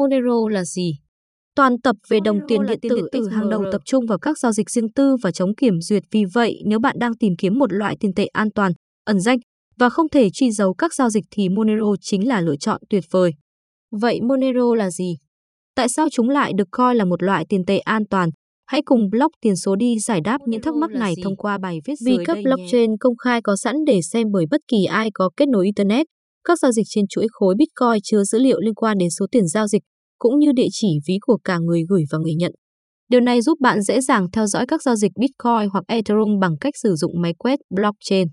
Monero là gì? Toàn tập về đồng tiền điện tử, tử hàng đầu tập trung vào các giao dịch riêng tư và chống kiểm duyệt. Vì vậy, nếu bạn đang tìm kiếm một loại tiền tệ an toàn, ẩn danh và không thể truy dấu các giao dịch thì Monero chính là lựa chọn tuyệt vời. Vậy Monero là gì? Tại sao chúng lại được coi là một loại tiền tệ an toàn? Hãy cùng block tiền số đi giải đáp những thắc mắc này thông qua bài viết Vì các blockchain nhé. công khai có sẵn để xem bởi bất kỳ ai có kết nối Internet, các giao dịch trên chuỗi khối Bitcoin chứa dữ liệu liên quan đến số tiền giao dịch, cũng như địa chỉ ví của cả người gửi và người nhận. Điều này giúp bạn dễ dàng theo dõi các giao dịch Bitcoin hoặc Ethereum bằng cách sử dụng máy quét blockchain.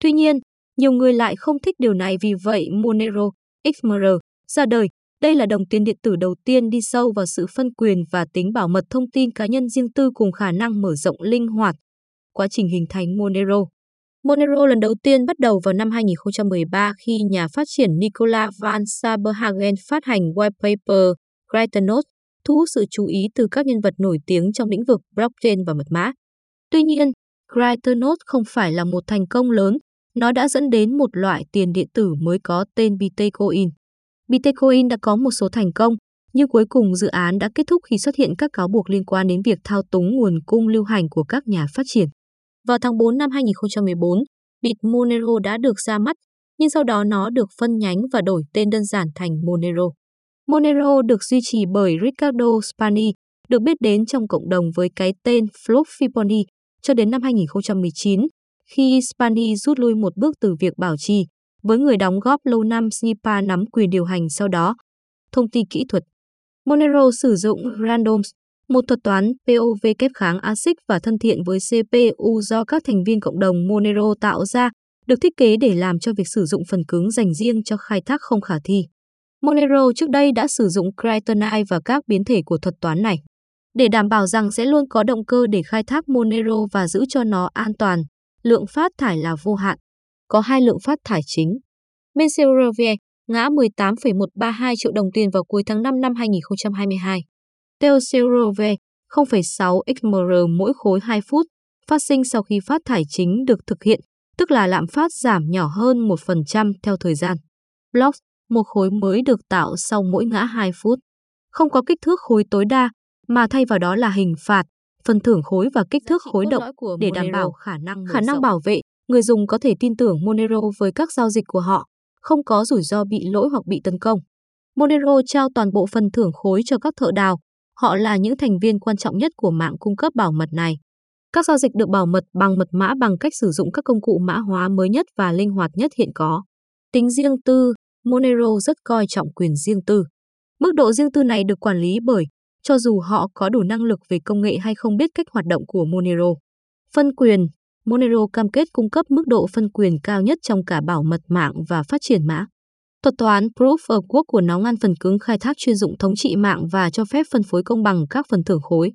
Tuy nhiên, nhiều người lại không thích điều này vì vậy Monero, XMR, ra đời. Đây là đồng tiền điện tử đầu tiên đi sâu vào sự phân quyền và tính bảo mật thông tin cá nhân riêng tư cùng khả năng mở rộng linh hoạt. Quá trình hình thành Monero Monero lần đầu tiên bắt đầu vào năm 2013 khi nhà phát triển Nicola van Saberhagen phát hành white paper Kryptonotes, thu hút sự chú ý từ các nhân vật nổi tiếng trong lĩnh vực blockchain và mật mã. Tuy nhiên, Kryptonotes không phải là một thành công lớn, nó đã dẫn đến một loại tiền điện tử mới có tên Bitcoin. Bitcoin đã có một số thành công, nhưng cuối cùng dự án đã kết thúc khi xuất hiện các cáo buộc liên quan đến việc thao túng nguồn cung lưu hành của các nhà phát triển. Vào tháng 4 năm 2014, Bitmonero đã được ra mắt, nhưng sau đó nó được phân nhánh và đổi tên đơn giản thành Monero. Monero được duy trì bởi Ricardo Spani, được biết đến trong cộng đồng với cái tên Fluffy cho đến năm 2019, khi Spani rút lui một bước từ việc bảo trì, với người đóng góp lâu năm Snipa nắm quyền điều hành sau đó. Thông tin kỹ thuật Monero sử dụng Randoms, một thuật toán POV kép kháng ASIC và thân thiện với CPU do các thành viên cộng đồng Monero tạo ra, được thiết kế để làm cho việc sử dụng phần cứng dành riêng cho khai thác không khả thi. Monero trước đây đã sử dụng Kryptonite và các biến thể của thuật toán này. Để đảm bảo rằng sẽ luôn có động cơ để khai thác Monero và giữ cho nó an toàn, lượng phát thải là vô hạn. Có hai lượng phát thải chính. Menserovie ngã 18,132 triệu đồng tiền vào cuối tháng 5 năm 2022. Teoserovie 0,6 XMR mỗi khối 2 phút phát sinh sau khi phát thải chính được thực hiện, tức là lạm phát giảm nhỏ hơn 1% theo thời gian. Blocks, một khối mới được tạo sau mỗi ngã 2 phút. Không có kích thước khối tối đa, mà thay vào đó là hình phạt, phần thưởng khối và kích thước khối động để đảm bảo khả năng khả năng bảo vệ. Người dùng có thể tin tưởng Monero với các giao dịch của họ, không có rủi ro bị lỗi hoặc bị tấn công. Monero trao toàn bộ phần thưởng khối cho các thợ đào. Họ là những thành viên quan trọng nhất của mạng cung cấp bảo mật này. Các giao dịch được bảo mật bằng mật mã bằng cách sử dụng các công cụ mã hóa mới nhất và linh hoạt nhất hiện có. Tính riêng tư, Monero rất coi trọng quyền riêng tư. Mức độ riêng tư này được quản lý bởi cho dù họ có đủ năng lực về công nghệ hay không biết cách hoạt động của Monero. Phân quyền Monero cam kết cung cấp mức độ phân quyền cao nhất trong cả bảo mật mạng và phát triển mã. Thuật toán Proof of Work của nó ngăn phần cứng khai thác chuyên dụng thống trị mạng và cho phép phân phối công bằng các phần thưởng khối.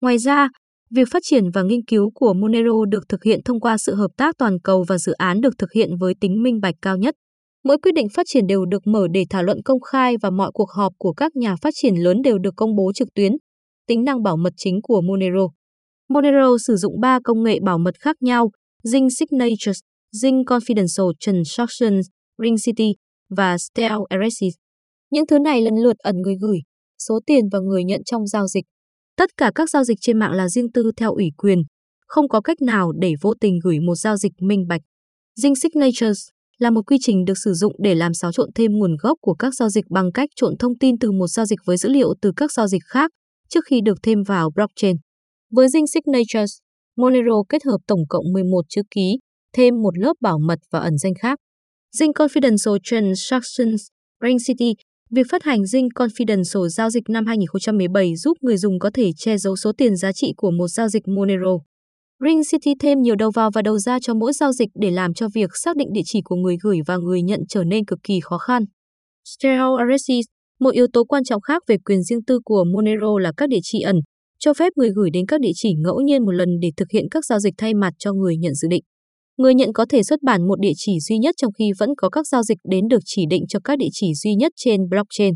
Ngoài ra, việc phát triển và nghiên cứu của Monero được thực hiện thông qua sự hợp tác toàn cầu và dự án được thực hiện với tính minh bạch cao nhất. Mỗi quyết định phát triển đều được mở để thảo luận công khai và mọi cuộc họp của các nhà phát triển lớn đều được công bố trực tuyến. Tính năng bảo mật chính của Monero Monero sử dụng 3 công nghệ bảo mật khác nhau, Ring Signatures, Ring Confidential Transactions, Ring City và Stealth Addresses. Những thứ này lần lượt ẩn người gửi, số tiền và người nhận trong giao dịch. Tất cả các giao dịch trên mạng là riêng tư theo ủy quyền, không có cách nào để vô tình gửi một giao dịch minh bạch. Ring Signatures là một quy trình được sử dụng để làm xáo trộn thêm nguồn gốc của các giao dịch bằng cách trộn thông tin từ một giao dịch với dữ liệu từ các giao dịch khác trước khi được thêm vào blockchain. Với Ring Signatures, Monero kết hợp tổng cộng 11 chữ ký, thêm một lớp bảo mật và ẩn danh khác. Dinh Confidential Transactions Ring City Việc phát hành dinh Confidential giao dịch năm 2017 giúp người dùng có thể che giấu số tiền giá trị của một giao dịch Monero. Ring City thêm nhiều đầu vào và đầu ra cho mỗi giao dịch để làm cho việc xác định địa chỉ của người gửi và người nhận trở nên cực kỳ khó khăn. Stereo Một yếu tố quan trọng khác về quyền riêng tư của Monero là các địa chỉ ẩn, cho phép người gửi đến các địa chỉ ngẫu nhiên một lần để thực hiện các giao dịch thay mặt cho người nhận dự định. Người nhận có thể xuất bản một địa chỉ duy nhất trong khi vẫn có các giao dịch đến được chỉ định cho các địa chỉ duy nhất trên blockchain.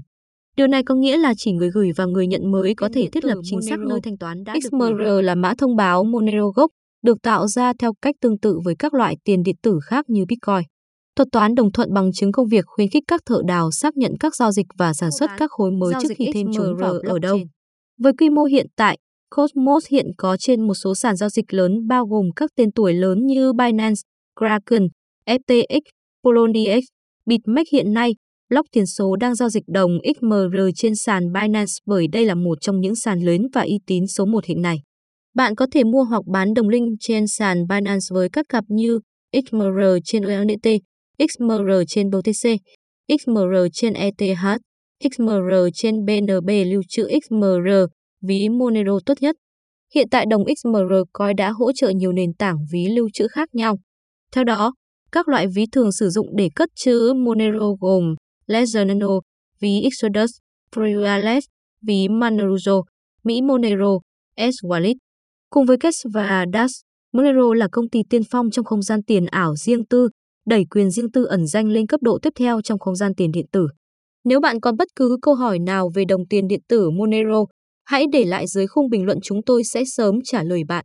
Điều này có nghĩa là chỉ người gửi và người nhận mới có thể thiết lập chính xác nơi thanh toán đã XMR là mã thông báo Monero gốc, được tạo ra theo cách tương tự với các loại tiền điện tử khác như Bitcoin. Thuật toán đồng thuận bằng chứng công việc khuyến khích các thợ đào xác nhận các giao dịch và sản xuất các khối mới trước khi thêm chúng vào ở đâu. Với quy mô hiện tại, Cosmos hiện có trên một số sàn giao dịch lớn bao gồm các tên tuổi lớn như Binance, Kraken, FTX, Poloniex, BitMEX hiện nay, block tiền số đang giao dịch đồng XMR trên sàn Binance bởi đây là một trong những sàn lớn và uy tín số 1 hiện nay. Bạn có thể mua hoặc bán đồng link trên sàn Binance với các cặp như XMR trên USDT, XMR trên BTC, XMR trên ETH, XMR trên BNB lưu trữ XMR, ví Monero tốt nhất. Hiện tại đồng XMR Coin đã hỗ trợ nhiều nền tảng ví lưu trữ khác nhau. Theo đó, các loại ví thường sử dụng để cất trữ Monero gồm Ledger Nano, ví Exodus, Priales, ví Monero, Mỹ Monero, S-Wallet. Cùng với Kes và Dash, Monero là công ty tiên phong trong không gian tiền ảo riêng tư, đẩy quyền riêng tư ẩn danh lên cấp độ tiếp theo trong không gian tiền điện tử. Nếu bạn còn bất cứ câu hỏi nào về đồng tiền điện tử Monero, hãy để lại dưới khung bình luận chúng tôi sẽ sớm trả lời bạn.